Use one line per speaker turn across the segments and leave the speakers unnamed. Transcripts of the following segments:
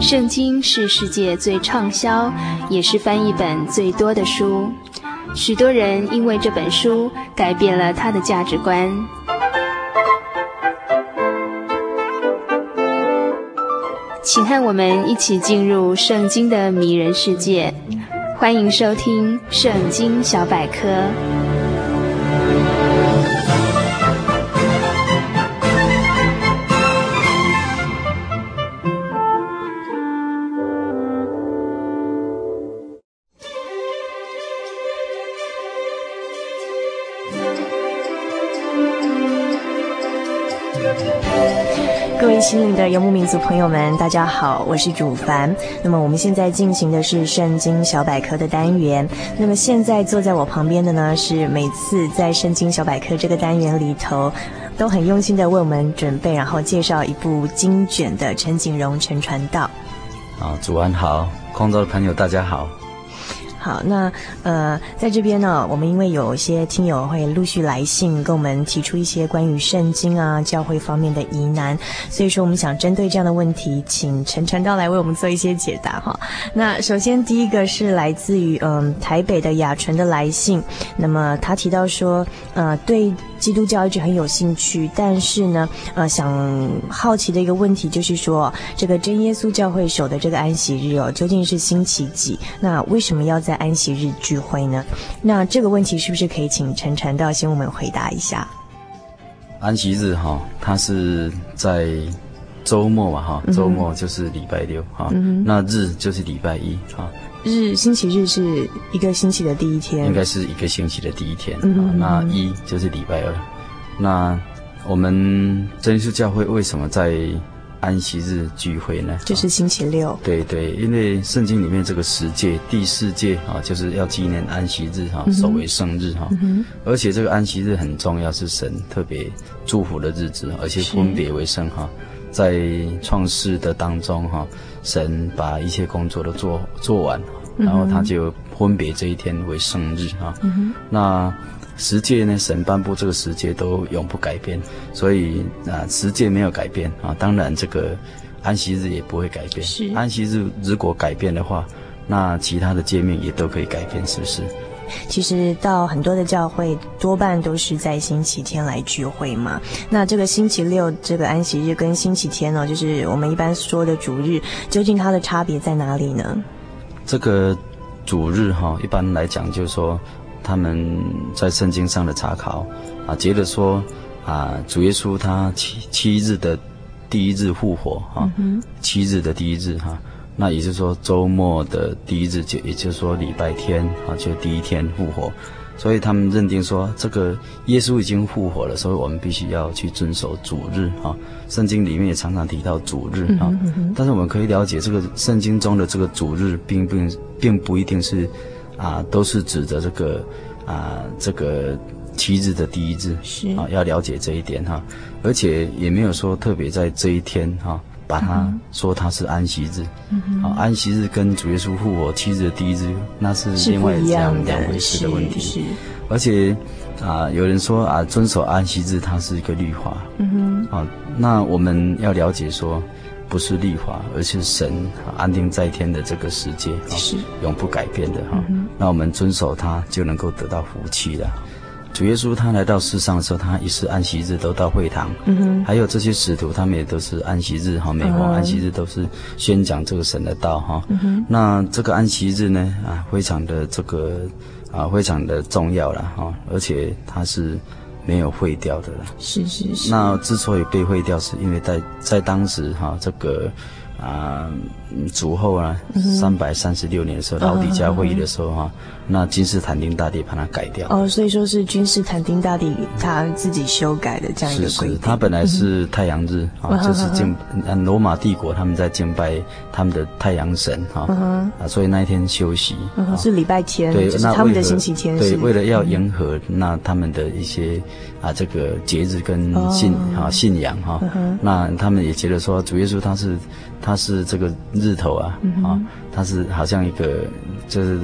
圣经是世界最畅销，也是翻译本最多的书。许多人因为这本书改变了他的价值观。请和我们一起进入圣经的迷人世界。欢迎收听《圣经小百科》。
各位心灵的游牧民族朋友们，大家好，我是主凡。那么我们现在进行的是圣经小百科的单元。那么现在坐在我旁边的呢，是每次在圣经小百科这个单元里头都很用心的为我们准备，然后介绍一部经卷的陈景荣陈传道。
啊，主安好，空中的朋友大家好。
好，那呃，在这边呢，我们因为有一些听友会陆续来信，跟我们提出一些关于圣经啊、教会方面的疑难，所以说我们想针对这样的问题，请陈传道来为我们做一些解答哈。那首先第一个是来自于嗯、台北的雅纯的来信，那么他提到说，呃，对基督教一直很有兴趣，但是呢，呃，想好奇的一个问题就是说，这个真耶稣教会守的这个安息日哦，究竟是星期几？那为什么要在安息日聚会呢？那这个问题是不是可以请陈传道先我们回答一下？
安息日哈，它是在周末嘛哈，周末就是礼拜六哈，嗯、那日就是礼拜一哈。
日星期日是一个星期的第一天，
应该是一个星期的第一天。嗯、那一就是礼拜二。那我们真耶稣教会为什么在安息日聚会呢？
就是星期六。
对对，因为圣经里面这个十诫第四诫啊，就是要纪念安息日哈，守为圣日哈。嗯、而且这个安息日很重要，是神特别祝福的日子，而且分别为圣哈。在创世的当中哈，神把一切工作都做做完，然后他就分别这一天为圣日哈。嗯、哼那十诫呢？神颁布这个十诫都永不改变，所以啊，十诫没有改变啊，当然这个安息日也不会改变。是安息日如果改变的话，那其他的诫命也都可以改变，是不是？
其实到很多的教会，多半都是在星期天来聚会嘛。那这个星期六这个安息日跟星期天呢，就是我们一般说的主日，究竟它的差别在哪里呢？
这个主日哈，一般来讲就是说。他们在圣经上的查考啊，觉得说啊，主耶稣他七七日的第一日复活哈，嗯、七日的第一日哈，那也就是说周末的第一日就也就是说礼拜天啊，就第一天复活，所以他们认定说这个耶稣已经复活了，所以我们必须要去遵守主日哈。圣经里面也常常提到主日哈，但是我们可以了解这个圣经中的这个主日并并并不一定是。啊，都是指的这个啊，这个七日的第一日是。啊，要了解这一点哈，而且也没有说特别在这一天哈，把它说它是安息日，嗯安息日跟主耶稣复活七日的第一日，那是另外这样两回事的问题，是。而且啊，有人说啊，遵守安息日它是一个律法，嗯哼，啊，那我们要了解说。不是立法，而是神安定在天的这个世界，是永不改变的哈。嗯、那我们遵守它，就能够得到福气了。主耶稣他来到世上的时候，他也是安息日都到会堂，嗯哼，还有这些使徒，他们也都是安息日哈，每逢安息日都是宣讲这个神的道哈。嗯、哼那这个安息日呢啊，非常的这个啊，非常的重要了哈，而且它是。没有废掉的了，是是是。那之所以被废掉，是因为在在当时哈，这个。啊，主后啊，三百三十六年的时候，老底嘉会议的时候哈，那君士坦丁大帝把它改掉。
哦，所以说是君士坦丁大帝他自己修改的这样一个规定。
是是，他本来是太阳日啊，就是敬罗马帝国他们在敬拜他们的太阳神哈啊，所以那一天休息。
是礼拜天，对，那他们的星期天。
对，为了要迎合那他们的一些啊这个节日跟信啊信仰哈，那他们也觉得说主耶稣他是。它是这个日头啊，嗯、啊，它是好像一个就是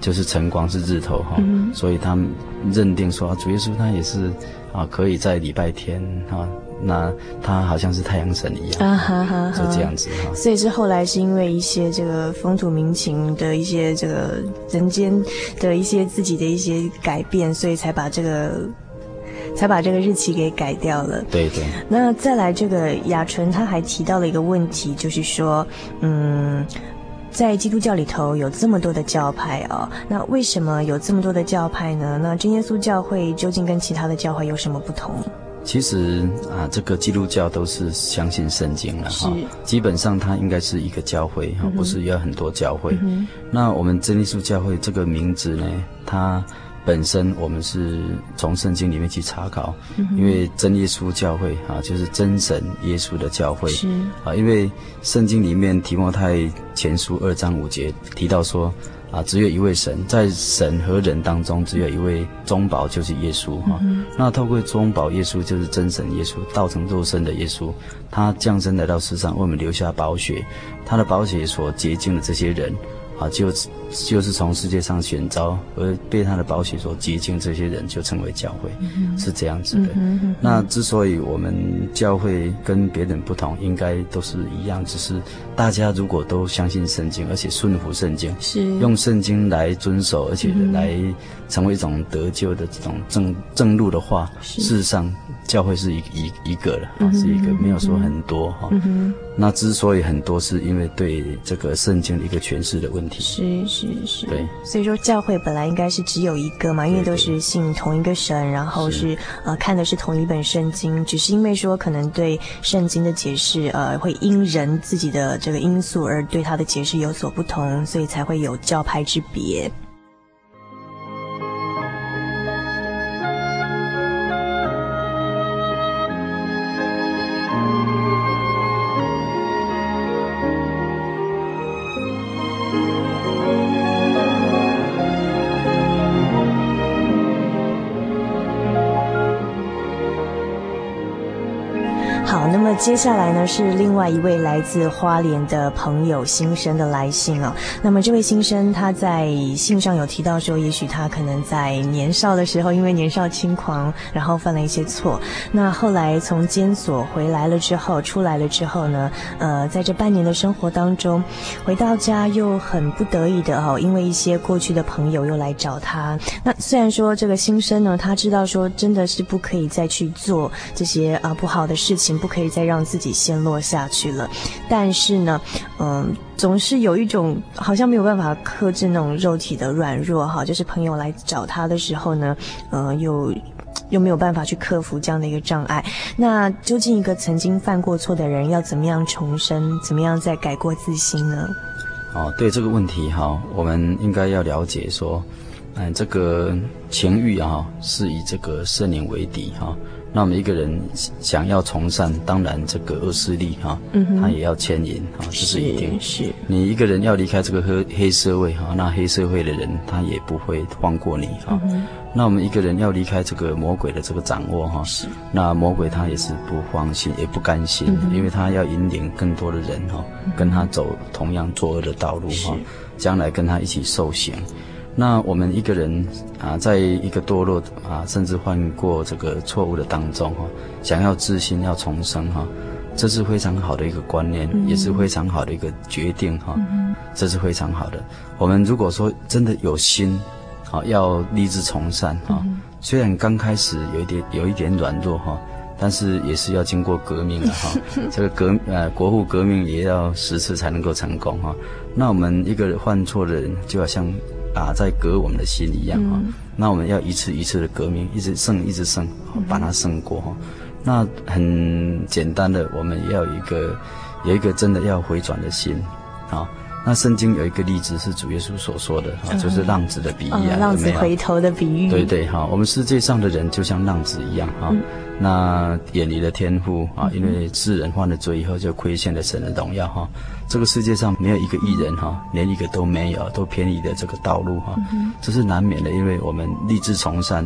就是晨光是日头哈、啊嗯，所以他们认定说主耶稣他也是啊，可以在礼拜天啊。那他好像是太阳神一样啊，哈哈，就这样子哈。
所以是后来是因为一些这个风土民情的一些这个人间的一些自己的一些改变，所以才把这个才把这个日期给改掉了。
对对。
那再来这个雅纯他还提到了一个问题，就是说，嗯，在基督教里头有这么多的教派哦，那为什么有这么多的教派呢？那真耶稣教会究竟跟其他的教会有什么不同？
其实啊，这个基督教都是相信圣经了哈。基本上它应该是一个教会哈、嗯，不是有很多教会、嗯。那我们真耶稣教会这个名字呢，它本身我们是从圣经里面去查考，嗯、因为真耶稣教会啊，就是真神耶稣的教会。是啊，因为圣经里面提摩太前书二章五节提到说。啊，只有一位神，在神和人当中，只有一位中保，就是耶稣哈、嗯。那透过中保耶稣，就是真神耶稣，道成肉身的耶稣，他降生来到世上，为我们留下宝血，他的宝血所洁净的这些人。啊，就就是从世界上选召而被他的宝血所洁净，这些人就成为教会，嗯、是这样子的。那之所以我们教会跟别人不同，应该都是一样，只是大家如果都相信圣经，而且顺服圣经，是用圣经来遵守，而且来成为一种得救的这种正正路的话，事实上。教会是一一一个了，啊，是一个，没有说很多哈。那之所以很多，是因为对这个圣经的一个诠释的问题。
是是是。对，所以说教会本来应该是只有一个嘛，因为都是信同一个神，然后是，是呃看的是同一本圣经，只是因为说可能对圣经的解释呃会因人自己的这个因素而对它的解释有所不同，所以才会有教派之别。好，那么接下来呢，是另外一位来自花莲的朋友新生的来信哦。那么这位新生他在信上有提到说，也许他可能在年少的时候因为年少轻狂，然后犯了一些错。那后来从监所回来了之后，出来了之后呢，呃，在这半年的生活当中，回到家又很不得已的哦，因为一些过去的朋友又来找他。那虽然说这个新生呢，他知道说真的是不可以再去做这些啊、不好的事情，不可以再。让自己陷落下去了，但是呢，嗯，总是有一种好像没有办法克制那种肉体的软弱哈，就是朋友来找他的时候呢，嗯，又又没有办法去克服这样的一个障碍。那究竟一个曾经犯过错的人要怎么样重生，怎么样再改过自新呢？
哦，对这个问题哈，我们应该要了解说，嗯，这个情欲啊，是以这个圣灵为敌哈。那我们一个人想要从善，当然这个恶势力哈，他也要牵引啊，这是一定。是。你一个人要离开这个黑黑社会哈，那黑社会的人他也不会放过你哈。那我们一个人要离开这个魔鬼的这个掌握哈，是。那魔鬼他也是不放心，也不甘心，因为他要引领更多的人哈，跟他走同样作恶的道路哈，将来跟他一起受刑。那我们一个人啊，在一个堕落啊，甚至犯过这个错误的当中哈，想要自新要重生哈，这是非常好的一个观念，也是非常好的一个决定哈，这是非常好的。我们如果说真的有心，啊，要立志从善哈，虽然刚开始有一点有一点软弱哈，但是也是要经过革命的哈，这个革呃国父革命也要十次才能够成功哈。那我们一个犯错的人，就要像。啊，在革我们的心一样啊、嗯，那我们要一次一次的革命，一直胜，一直胜，把它胜过。那很简单的，我们要有一个有一个真的要回转的心啊。那圣经有一个例子是主耶稣所说的啊，就是浪子的比喻
浪子回头的比喻。
对对哈，我们世界上的人就像浪子一样哈、嗯，那远离了天父啊，因为世人犯了罪以后就亏欠了神的荣耀哈。这个世界上没有一个艺人哈，连一个都没有，都偏离了这个道路哈，这是难免的，因为我们立志从善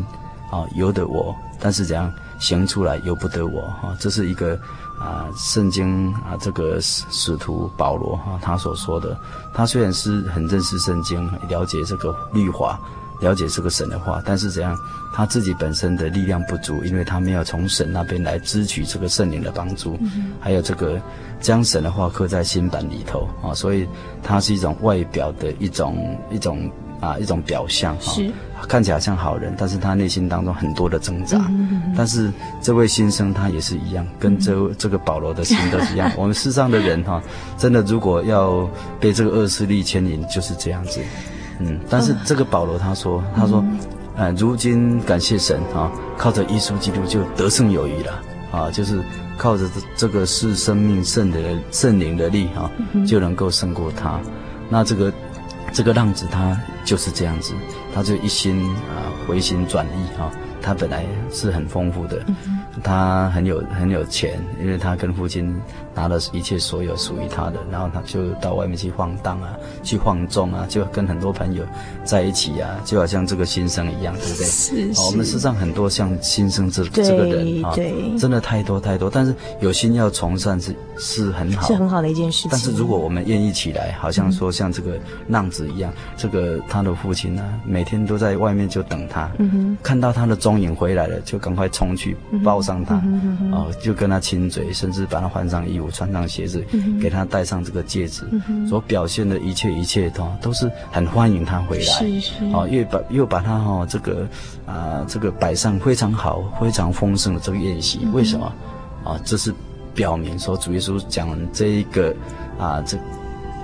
啊，由得我，但是怎样行出来由不得我哈，这是一个啊，圣经啊，这个使使徒保罗哈，他所说的，他虽然是很认识圣经，了解这个律法，了解这个神的话，但是怎样，他自己本身的力量不足，因为他没有从神那边来支取这个圣灵的帮助，嗯、还有这个将神的话刻在心版里头啊，所以它是一种外表的一种一种。啊，一种表象哈，是看起来像好人，但是他内心当中很多的挣扎。嗯嗯嗯，但是这位新生他也是一样，跟这、嗯、这个保罗的心都是一样。我们世上的人哈，真的如果要被这个恶势力牵引，就是这样子。嗯，但是这个保罗他说，他说，呃，如今感谢神啊，靠着耶稣基督就得胜有余了啊，就是靠着这这个是生命圣的圣灵的力啊，就能够胜过他。那这个。这个浪子他就是这样子，他就一心啊回心转意啊，他本来是很丰富的，他很有很有钱，因为他跟父亲拿了一切所有属于他的，然后他就到外面去晃荡啊，去晃众啊，就跟很多朋友在一起啊，就好像这个新生一样，对不对？是是。我们世上很多像新生这这个人啊，真的太多太多，但是有心要从善是是很好，
是很好的一件事情。
但是如果我们愿意起来，好像说像这个浪子一样，这个他的父亲呢，每天都在外面就等他，嗯看到他的踪影回来了，就赶快冲去抱上他，哦，就跟他亲嘴，甚至把他换上衣服。穿上鞋子，给他戴上这个戒指，所表现的一切一切都都是很欢迎他回来，是是，哦，又把又把他哈这个啊这个摆上非常好、非常丰盛的这个宴席，为什么？啊，这是表明说主耶稣讲这一个啊这。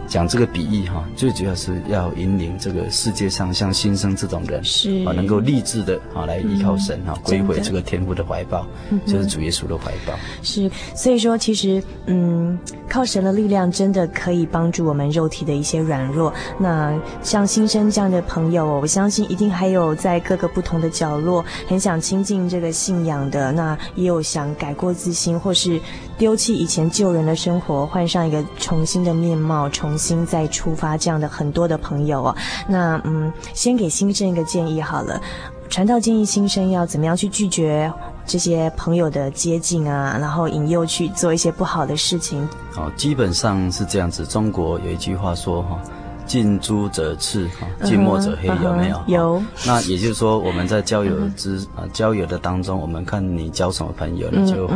讲这个比喻哈，最主要是要引领这个世界上像新生这种人，是啊，能够立志的啊来依靠神哈，归回这个天父的怀抱，就是主耶稣的怀抱。
是，所以说其实嗯，靠神的力量真的可以帮助我们肉体的一些软弱。那像新生这样的朋友，我相信一定还有在各个不同的角落很想亲近这个信仰的，那也有想改过自新或是丢弃以前旧人的生活，换上一个重新的面貌，重。新再出发，这样的很多的朋友哦，那嗯，先给新生一个建议好了。传道建议新生要怎么样去拒绝这些朋友的接近啊，然后引诱去做一些不好的事情。
哦，基本上是这样子。中国有一句话说哈。近朱者赤，哈，近墨者黑，有没有？有。那也就是说，我们在交友之啊交友的当中，我们看你交什么朋友，你就会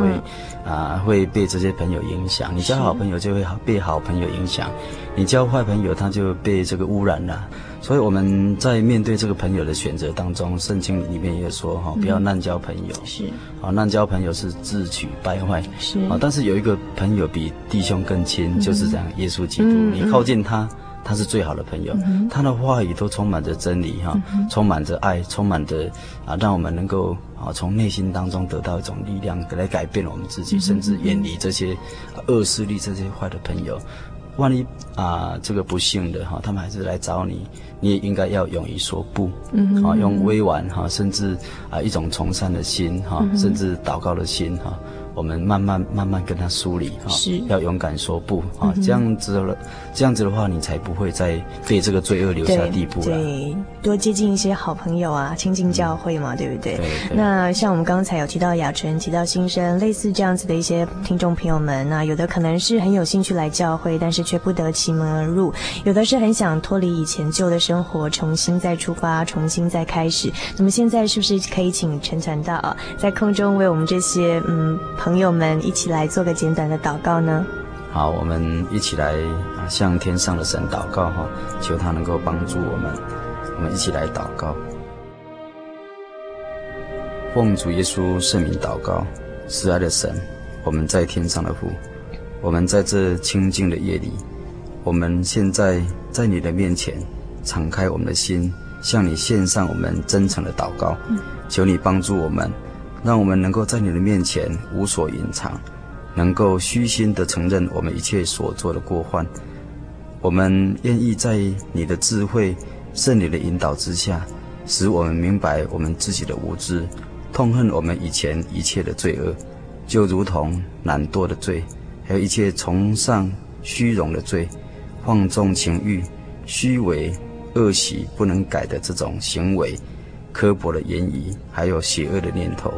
啊会被这些朋友影响。你交好朋友就会被好朋友影响，你交坏朋友他就被这个污染了。所以我们在面对这个朋友的选择当中，圣经里面也说哈，不要滥交朋友。是。啊，滥交朋友是自取败坏。是。啊，但是有一个朋友比弟兄更亲，就是这样，耶稣基督。你靠近他。他是最好的朋友，嗯、他的话语都充满着真理哈，嗯、充满着爱，充满着啊，让我们能够啊从内心当中得到一种力量，来改变我们自己，嗯、甚至远离这些恶势力、这些坏的朋友。万一啊这个不幸的哈，他们还是来找你，你也应该要勇于说不，嗯，啊用委婉哈，甚至啊一种从善的心哈，甚至祷告的心哈。我们慢慢慢慢跟他梳理哈，是要勇敢说不啊，这样子了，这样子的话，你才不会再被这个罪恶留下地步了。
对，多接近一些好朋友啊，亲近教会嘛，对不对？对。那像我们刚才有提到雅纯，提到新生，类似这样子的一些听众朋友们，那有的可能是很有兴趣来教会，但是却不得其门而入；有的是很想脱离以前旧的生活，重新再出发，重新再开始。那么现在是不是可以请陈传道啊，在空中为我们这些嗯。朋友们，一起来做个简短的祷告呢。
好，我们一起来向天上的神祷告哈，求他能够帮助我们。我们一起来祷告，奉主耶稣圣名祷告，慈爱的神，我们在天上的父，我们在这清静的夜里，我们现在在你的面前，敞开我们的心，向你献上我们真诚的祷告，求你帮助我们。让我们能够在你的面前无所隐藏，能够虚心地承认我们一切所做的过犯。我们愿意在你的智慧、圣灵的引导之下，使我们明白我们自己的无知，痛恨我们以前一切的罪恶，就如同懒惰的罪，还有一切崇尚虚荣的罪、放纵情欲、虚伪、恶习不能改的这种行为。刻薄的言语，还有邪恶的念头，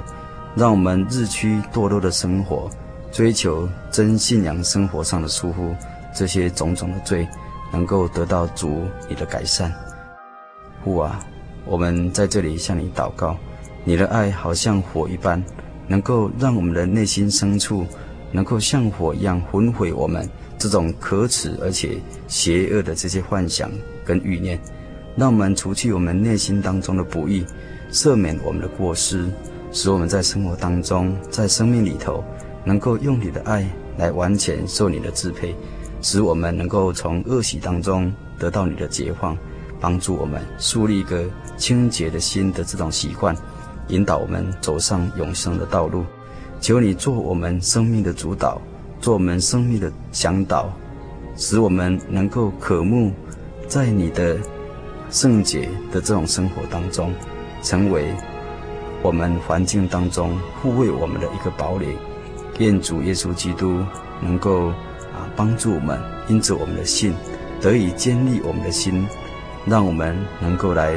让我们日趋堕落的生活，追求真信仰生活上的疏忽，这些种种的罪，能够得到主你的改善。父啊，我们在这里向你祷告，你的爱好像火一般，能够让我们的内心深处，能够像火一样焚毁我们这种可耻而且邪恶的这些幻想跟欲念，让我们除去我们内心当中的不义，赦免我们的过失，使我们在生活当中，在生命里头，能够用你的爱来完全受你的支配，使我们能够从恶习当中得到你的解放，帮助我们树立一个清洁的心的这种习惯，引导我们走上永生的道路。求你做我们生命的主导，做我们生命的向导，使我们能够渴慕在你的圣洁的这种生活当中，成为我们环境当中护卫我们的一个堡垒。愿主耶稣基督能够啊帮助我们，因着我们的信得以建立我们的心，让我们能够来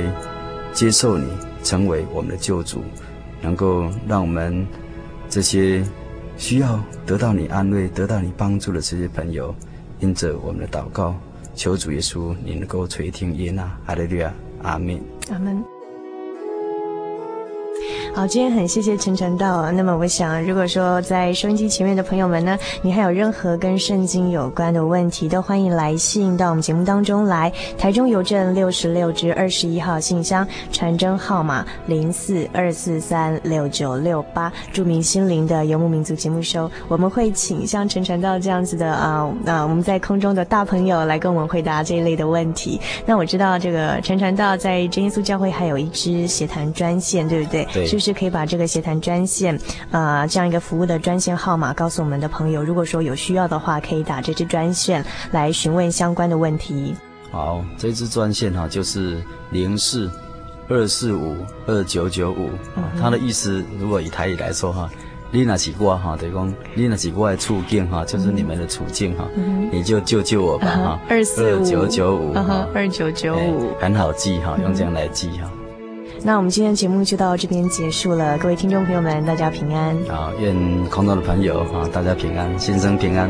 接受你，成为我们的救主，能够让我们。这些需要得到你安慰、得到你帮助的这些朋友，因着我们的祷告，求主耶稣你能够垂听耶纳，哈利略亚，阿门，
阿门。好，今天很谢谢陈传道。那么，我想，如果说在收音机前面的朋友们呢，你还有任何跟圣经有关的问题，都欢迎来信到我们节目当中来。台中邮政六十六至二十一号信箱，传真号码零四二四三六九六八，著名心灵的游牧民族节目收。我们会请像陈传道这样子的啊，那、我们在空中的大朋友来跟我们回答这一类的问题。那我知道这个陈传道在真耶稣教会还有一支协谈专线，对不对？
对。
就是。是可以把这个协谈专线，呃，这样一个服务的专线号码告诉我们的朋友。如果说有需要的话，可以打这支专线来询问相关的问题。
好，这支专线哈，就是零四二四五二九九五。它的意思，如果以台语来说哈，你那是我哈，等于讲你那是我的处境哈，就是你们的处境哈，嗯、你就救救我吧哈。二四九九五，
二九九五，
很好记哈，用这样来记哈。
那我们今天节目就到这边结束了，各位听众朋友们，大家平安。
好，愿空中的朋友啊，大家平安，心生平安。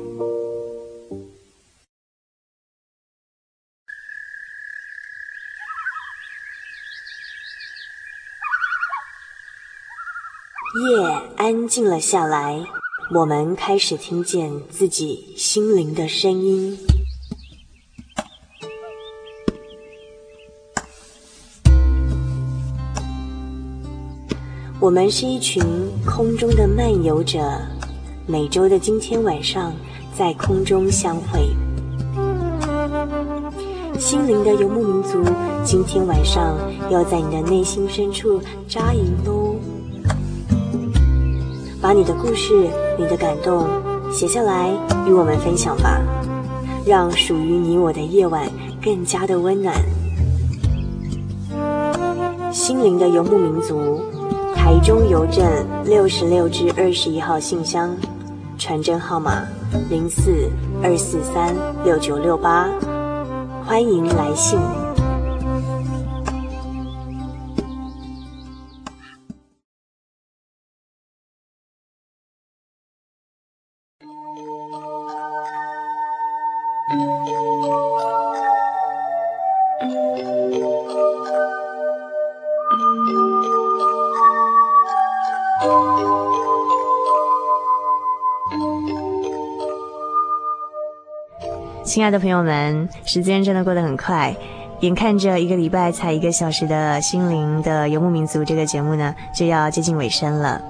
静了下来，我们开始听见自己心灵的声音。我们是一群空中的漫游者，每周的今天晚上在空中相会。心灵的游牧民族，今天晚上要在你的内心深处扎营喽。把你的故事、你的感动写下来，与我们分享吧，让属于你我的夜晚更加的温暖。心灵的游牧民族，台中邮政六十六至二十一号信箱，传真号码零四二四三六九六八，欢迎来信。
亲爱的朋友们时间真的过得很快眼看着一个礼拜才一个小时的心灵的游牧民族这个节目呢就要接近尾声了。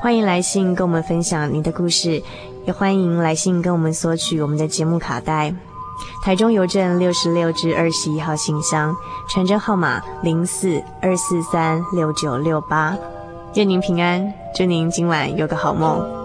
欢迎来信跟我们分享你的故事也欢迎来信跟我们索取我们的节目卡带。台中邮政六十六至二十一号信箱传真号码零四二四三六九六八。愿您平安，祝您今晚有个好
梦。